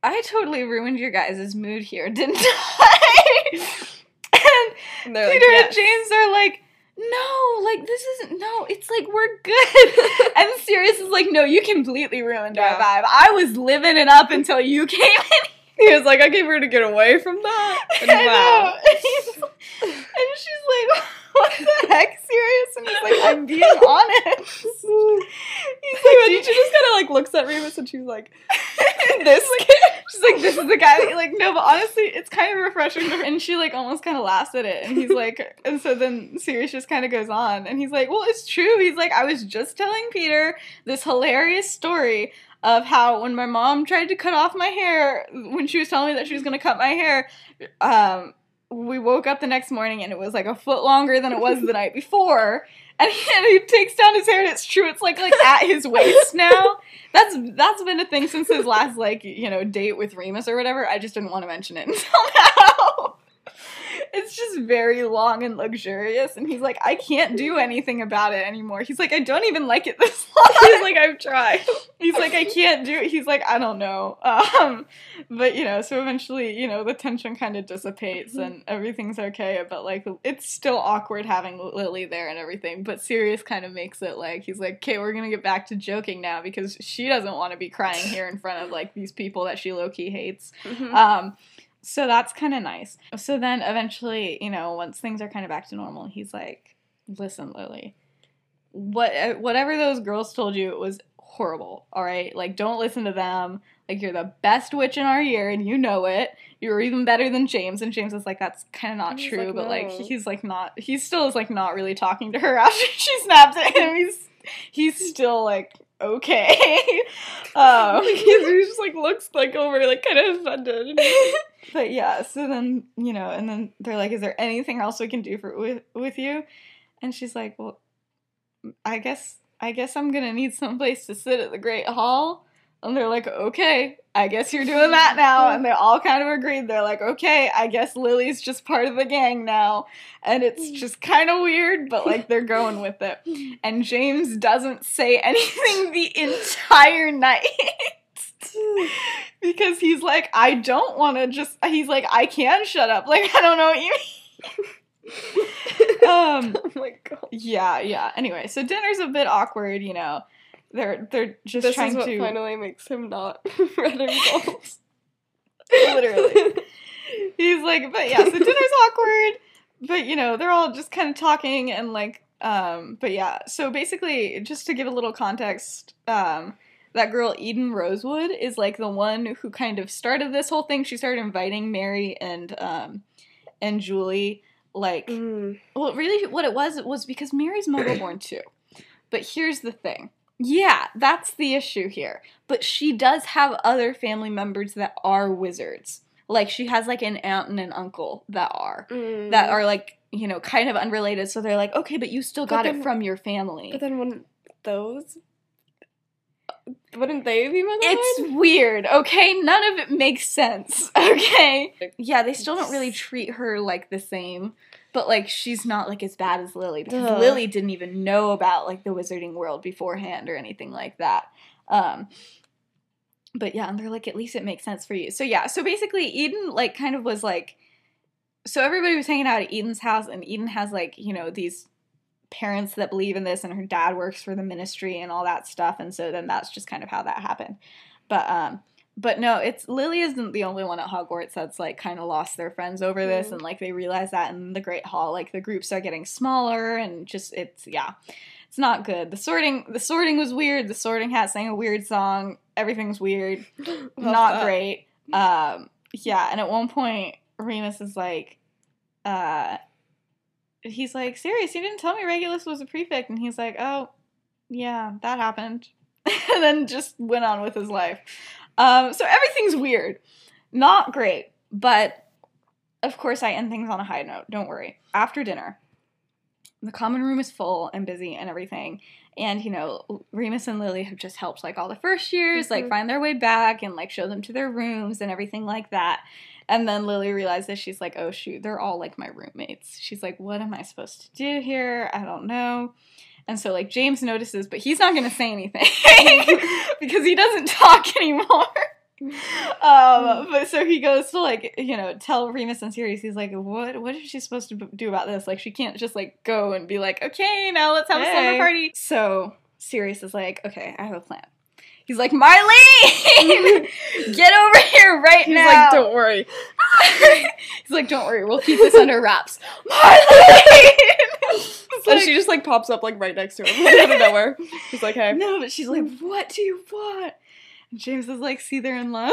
"I totally ruined your guys' mood here, didn't I?" [LAUGHS] and And they're like, Peter "Yes." and James are like, no, like this isn't. No, it's like we're good. [LAUGHS] and Sirius is like, no, you completely ruined our vibe. I was living it up until you [LAUGHS] came in. He was like, I came here to get away from that. [LAUGHS] And wow. know. And, he's- and she's like, what the heck, Sirius? And he's like, I'm being [LAUGHS] honest. He's like, She just kind of like looks at Remus and she's like, [LAUGHS] this kid. She's like, this is the guy that you like. No, but honestly, it's kind of refreshing to her. And she like almost kind of laughs at it. And he's [LAUGHS] like, and so then Sirius just kind of goes on. And he's like, well, it's true. He's like, I was just telling Peter this hilarious story of how when my mom tried to cut off my hair, when she was telling me that she was going to cut my hair, um, we woke up the next morning and it was like a foot longer than it was the night before. And he, [LAUGHS] and he takes down his hair and it's true, it's like like at his waist now. That's that's been a thing since his last like, you know, date with Remus or whatever. I just didn't want to mention it until [LAUGHS] now. It's just very long and luxurious, and he's like, I can't do anything about it anymore. He's like, I don't even like it this [LAUGHS] long. He's like, I've tried. He's like, I can't do it. He's like, I don't know. Um, but you know, so eventually, you know, the tension kind of dissipates and everything's okay. But like, it's still awkward having Lily there and everything. But Sirius kind of makes it like he's like, okay, we're gonna get back to joking now because she doesn't want to be crying here in front of like these people that she low key hates. Mhm. Um, so that's kind of nice. So then eventually, you know, once things are kind of back to normal, he's like, "Listen, Lily, what uh, whatever those girls told you, it was horrible. All right, like don't listen to them. Like you're the best witch in our year, and you know it. You're even better than James." And James is like, "That's kind of not true," like, but like he's like not. He still is like not really talking to her [LAUGHS] after she snapped at him. He's he's still like okay. [LAUGHS] um, he just like looks like over like kind of offended. [LAUGHS] but yeah, so then you know, and then they're like, "Is there anything else we can do for with with you?" And she's like, "Well, I guess I guess I'm gonna need someplace to sit at the Great Hall." And they're like, "Okay, I guess you're doing that now." And they all kind of agreed. They're like, "Okay, I guess Lily's just part of the gang now." And it's just kind of weird, but like they're going with it. [LAUGHS] And James doesn't say anything the entire night. [LAUGHS] because he's like, I don't want to just. He's like, I can shut up. Like, I don't know what you mean. [LAUGHS] um, oh my god. yeah, yeah. Anyway, so dinner's a bit awkward. You know, they're they're just This trying is what to finally makes him not [LAUGHS] red and [LAUGHS] gold. literally. [LAUGHS] He's like, but yeah, so dinner's awkward. But you know, they're all just kind of talking and like, um, but yeah. So basically, just to give a little context, um, that girl Eden Rosewood is like the one who kind of started this whole thing. She started inviting Mary and um, and Julie. Like, Mm. well, really, what it was was because Mary's Muggle born too. But here's the thing. Yeah, that's the issue here. But she does have other family members that are wizards. Like she has like an aunt and an uncle that are Mm. that are like you know kind of unrelated. So they're like, okay, but you still got it from your family. But then wouldn't those wouldn't they be Muggle? It's weird, okay? None of it makes sense, [LAUGHS] okay? Yeah, they still don't really treat her like the same, but like she's not like as bad as Lily because Ugh. Lily didn't even know about like the wizarding world beforehand or anything like that. Um but yeah, and they're like at least it makes sense for you. So yeah, so basically Eden like kind of was like so everybody was hanging out at Eden's house and Eden has like, you know, these parents that believe in this and her dad works for the ministry and all that stuff and so then that's just kind of how that happened but um but no it's lily isn't the only one at hogwarts that's like kind of lost their friends over this Mm. and like they realize that in the great hall like the groups are getting smaller and just it's yeah it's not good the sorting the sorting was weird the sorting hat sang a weird song everything's weird [LAUGHS] not that. great. Um, yeah, and at one point, Remus is like, uh, he's like, "Sirius? You didn't tell me Regulus was a prefect?" And he's like, "Oh, yeah, that happened," [LAUGHS] and then just went on with his life. Um, so everything's weird, not great, but of course, I end things on a high note. Don't worry. After dinner, the common room is full and busy and everything. And you know, Remus and Lily have just helped like all the first years, like Mhm. find their way back and like show them to their rooms and everything like that. And then Lily realizes she's like, oh shoot, they're all like my roommates. She's like, what am I supposed to do here? I don't know. And so like James notices, but he's not gonna say anything [LAUGHS] because he doesn't talk anymore. um, but so he goes to like you know tell Remus and Sirius. He's like, what what is she supposed to do about this? Like she can't just like go and be like, okay, now let's have a slumber party. So Sirius is like, okay, I have a plan. He's like, Marlene, [LAUGHS] get over here right He's now. like, don't worry. [LAUGHS] He's like, don't worry, we'll keep this [LAUGHS] under wraps. Marlene. And like- she just like pops up like right next to him, out of nowhere. He's like, hey. No, but she's like, what do you want? And James is like, see, they're in love.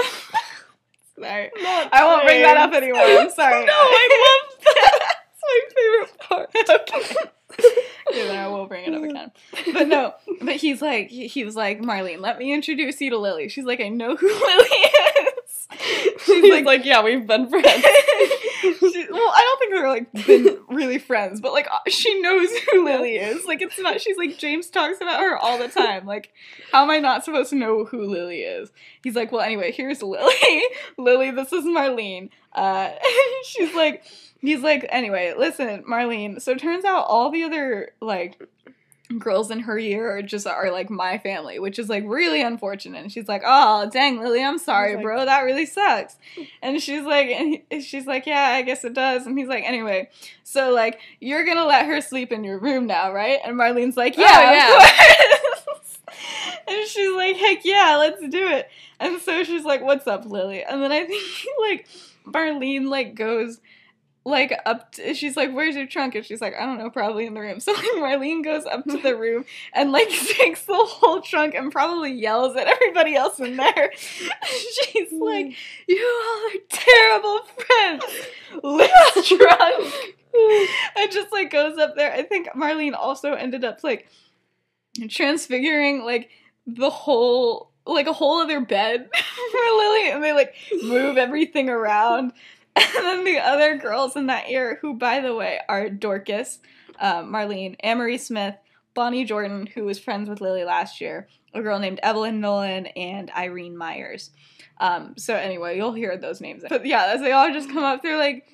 sorry. Not I won't bring that up anymore. I'm sorry. No, I love that. It's my favorite part. okay. I will bring it up again. [LAUGHS] But no, but he's like, he he was like, Marlene, let me introduce you to Lily. She's like, I know who [LAUGHS] Lily is. [LAUGHS] She's like, like, yeah, we've been friends. she, well, I don't think they're like been really friends, but like uh, she knows who Lily is. Like it's not. She's like James talks about her all the time. Like, how am I not supposed to know who Lily is? He's like, well, anyway, here's Lily. Lily, this is Marlene. Uh, she's like, he's like, anyway, listen, Marlene. So it turns out all the other like girls in her year are just are like my family, which is like really unfortunate. And she's like, "Oh, dang, Lily, I'm sorry, like- bro. That really sucks." And she's like, and he- she's like, "Yeah, I guess it does." And he's like, "Anyway, so like you're gonna let her sleep in your room now, right?" And Marlene's like, "Yeah, Oh, yeah." [LAUGHS] and she's like, "Heck yeah, let's do it." And so she's like, "What's up, Lily?" And then I think [LAUGHS] like Marlene like goes like up to, she's like where's your trunk? And she's like i don't know probably in the room. [LAUGHS] So like marlene goes up to the [LAUGHS] room and like [LAUGHS] takes the whole trunk and probably yells at everybody else in there. She's mm. like you all are terrible friends. Lift trunk and just like goes up there. I think marlene also ended up like transfiguring like the whole like a whole other bed for lily and they like move everything around [LAUGHS] and then the other girls in that year, who by the way are Dorcas, um, Marlene, Amory Smith, Bonnie Jordan, who was friends with Lily last year, a girl named Evelyn Nolan, and Irene Myers. Um, so anyway, you'll hear those names. But yeah, as they all just come up, they're like,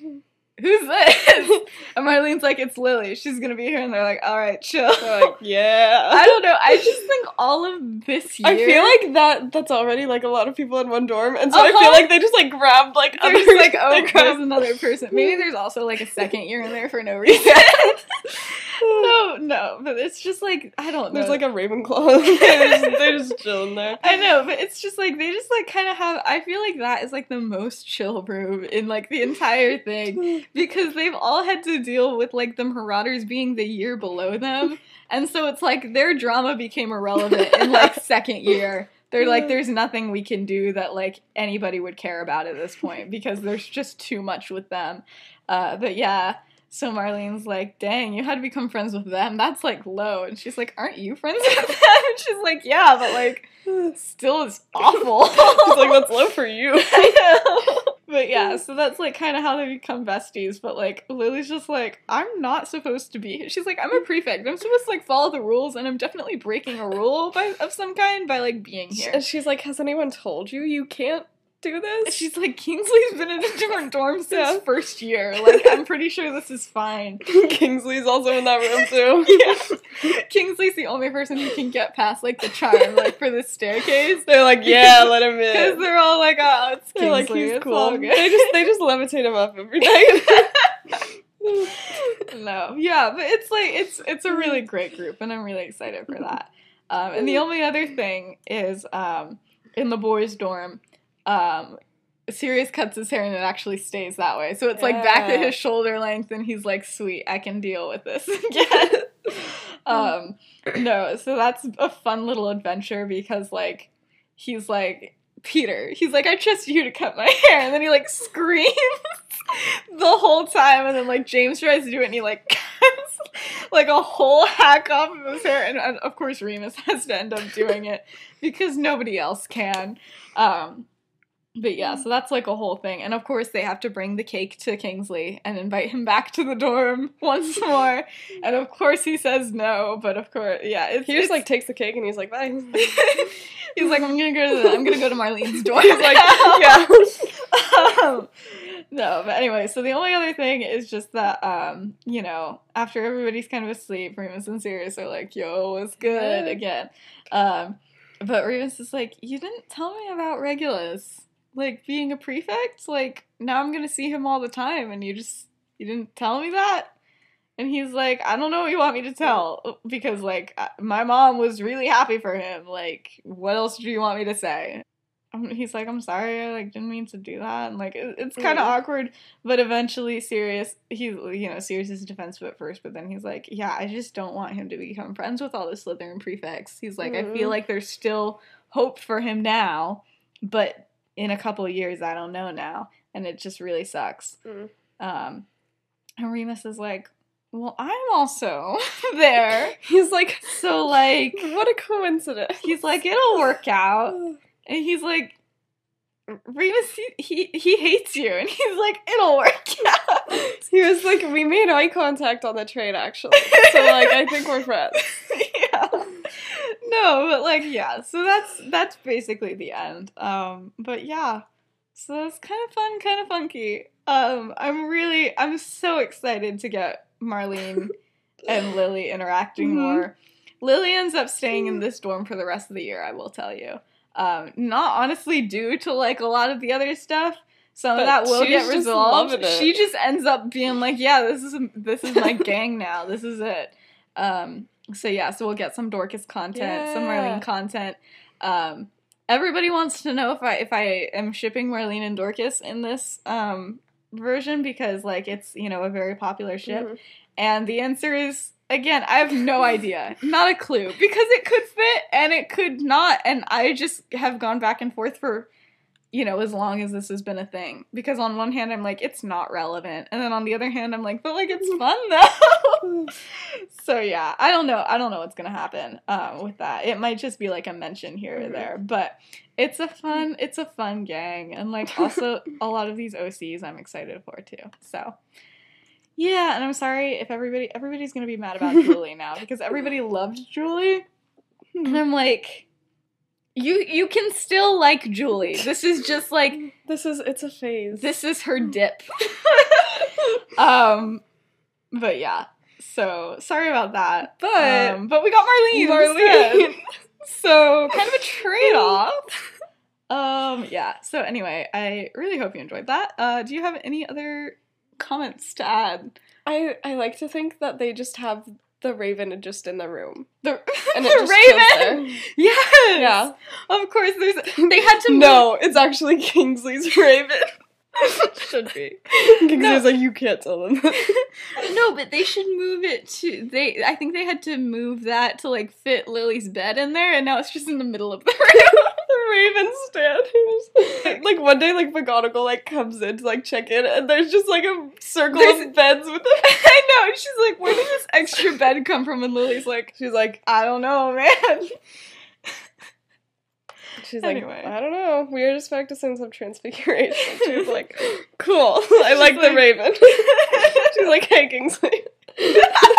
"Who's this?" [LAUGHS] and Marlene's like, "It's Lily. She's gonna be here." And they're like, "All right, chill." They're like, [LAUGHS] yeah. I don't know. I just think all of this year. [LAUGHS] I feel like that that's already like a lot of people in one dorm, and so I Uh-huh. feel like they just like grabbed like They're other like, oh, there's another person. Maybe there's also like a second year in there for no reason. no, no, but it's just like I don't know. There's like a Ravenclaw. they're, just, they're just chilling there. I know, but it's just like they just like kind of have. I feel like that is like the most chill room in like the entire thing [LAUGHS] because they've all had to deal with like the Marauders being the year below them, [LAUGHS] and so it's like their drama became irrelevant in like [LAUGHS] second year. They're like, there's nothing we can do that like anybody would care about at this point because there's just too much with them. Uh, but yeah, so Marlene's like, dang, you had to become friends with them. That's like low. And she's like, aren't you friends with them? And she's like, yeah, but like, [SIGHS] still is awful. She's like, that's low for you. But yeah, so that's like kind of how they become besties. But like Lily's just like, I'm not supposed to be. here. She's like, I'm a [LAUGHS] prefect. I'm supposed to like follow the rules, and I'm definitely breaking a rule by of some kind by like being here. And she's like, has anyone told you you can't do this? She's like, Kingsley's been in a different dorm since Yeah. first year. Like, I'm pretty sure this is fine. [LAUGHS] Kingsley's also in that room [LAUGHS] too. Yeah. Kingsley's the only person who can get past like the charm, like for the staircase. They're like, yeah, [LAUGHS] let him in. Because they're all like, oh, it's Kingsley. Like, he's it's cool. They just they just levitate him up every night. no, yeah, but it's like it's it's a really great group, and I'm really excited for that. Um, and the only other thing is um, in the boys' dorm, um, Sirius cuts his hair and it actually stays that way, so it's like back to his shoulder length, and he's like, "Sweet, I can deal with this." [LAUGHS] [LAUGHS] again." um, no, so that's a fun little adventure because like he's like. Peter, he's like, I trust you to cut my [LAUGHS] hair, and then he like screams the whole time, and then like James tries to do it, and he like cuts like a whole hack off of his hair, and, and of course Remus has to end up doing it because nobody else can. Um, but yeah, so that's like a whole thing, and of course they have to bring the cake to Kingsley and invite him back to the dorm [LAUGHS] once more, and of course he says no, but of course, yeah, it's he just it's- like takes the cake and he's like, bye. [LAUGHS] He's like, I'm gonna go to the, I'm gonna go to Marlene's [LAUGHS] dorm. He's like, yeah. um, no, but anyway, so the only other thing is just that, um, you know, after everybody's kind of asleep, Remus and Sirius are like, yo, what's good again. Um, but Remus is like, you didn't tell me about Regulus. Like, being a prefect? Like, now I'm gonna see him all the time, and you just, you didn't tell me that? And he's like, I don't know what you want me to tell because like uh, my mom was really happy for him. Like, what else do you want me to say? Um, He's like, I'm sorry, I like didn't mean to do that. And like, it, it's kind of Mhm. awkward. But eventually, Sirius, he's you know Sirius is defensive at first, but then he's like, yeah, I just don't want him to become friends with all the Slytherin prefects. He's like, I feel Mhm. like there's still hope for him now, but in a couple of years, I don't know now, and it just really sucks. Mm. Um, and Remus is like, well, I'm also [LAUGHS] there. [LAUGHS] He's like, So, like, [LAUGHS] what a coincidence. he's like, it'll work out. [SIGHS] And he's like, Remus, he, he, he hates you. And he's like, it'll work out. he was like, we made eye contact on the train actually. So like, I think we're friends. No, but like yeah, so that's that's basically the end. Um but yeah. So it's kind of fun, kind of funky. Um I'm really I'm so excited to get Marlene [LAUGHS] and Lily interacting Mhm. more. Lily ends up staying in this dorm for the rest of the year, I will tell you. Um not honestly due to like a lot of the other stuff. Some But of that will get resolved. She just ends up being like, "Yeah, this is this is my [LAUGHS] gang now. This is it." Um, so yeah, so we'll get some Dorcas content, some Marlene content. Um, everybody wants to know if I if I am shipping Marlene and Dorcas in this um, version because like it's you know a very popular ship, Mhm. and the answer is again I have no idea, not a clue because it could fit and it could not, and I just have gone back and forth for you know, as long as this has been a thing. Because on one hand, I'm like, it's not relevant. And then on the other hand, I'm like, but like, it's fun [LAUGHS] though. so yeah, I don't know. I don't know what's going to happen um, with that. It might just be like a mention here or there. But it's a fun, it's a fun gang. And like, also, a lot of these OCs I'm excited for too. So. Yeah, and I'm sorry if everybody everybody's gonna be mad about [LAUGHS] Julie now because everybody loved Julie, and I'm like, you you can still like Julie. This is just like [LAUGHS] This is it's a phase. this is her [LAUGHS] dip. um, but yeah. So sorry about that. But- um, but we got Marlene. Marlene. [LAUGHS] so kind of a trade off. Um, yeah. So anyway, I really hope you enjoyed that. Uh, do you have any other comments to add? I I like to think that they just have the raven just in the room The, [LAUGHS] and the it Raven. Yes. Yeah. Of course. There's. [LAUGHS] They had to. No, it's actually Kingsley's [LAUGHS] raven. It should be. Kingsley's like you can't tell them. No, but they should move it to they. I think they had to move that to like fit Lily's bed in there, and now it's just in the middle of the room. Raven stand. [LAUGHS] like one day, like McGonagall like comes in to like check in, and there's just like a circle There's- of beds with them. [LAUGHS] I know. and She's like, "Where did this [LAUGHS] extra bed come from?" And Lily's like, She's like, "I don't know, man." she's Anyway. like, I don't know. We are just practicing some transfiguration. She's like, cool. I like the raven. she's like, hey Kingsley. I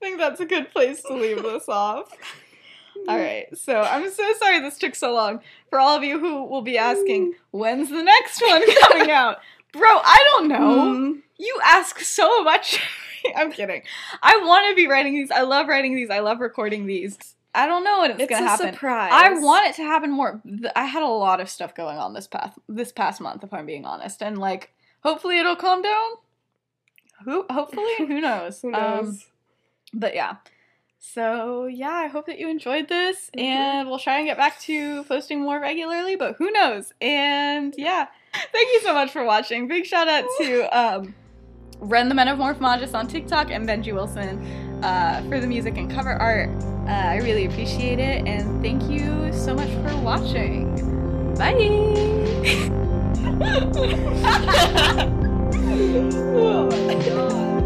think that's a good place to leave this off. All right, so I'm so sorry this took so long. For all of you who will be asking, when's the next one [LAUGHS] coming out? Bro, I don't know. Mm. You ask so much. [LAUGHS] I'm kidding. I want to be writing these. I love writing these. I love recording these. I don't know when it's, It's gonna a happen. surprise. I want it to happen more. I had a lot of stuff going on this past this past month, if I'm being honest, and like hopefully it'll calm down. Who? Hopefully, [LAUGHS] who knows? Who Um, knows? but yeah. So yeah, I hope that you enjoyed this, Mhm. and we'll try and get back to posting more regularly. But who knows? And yeah, thank you so much for watching. Big shout out to [LAUGHS] um, Wren the Metamorphmagus on TikTok and Benji Wilson uh, for the music and cover art. Uh, I really appreciate it, and thank you so much for watching. Bye. [LAUGHS] [LAUGHS] oh my god.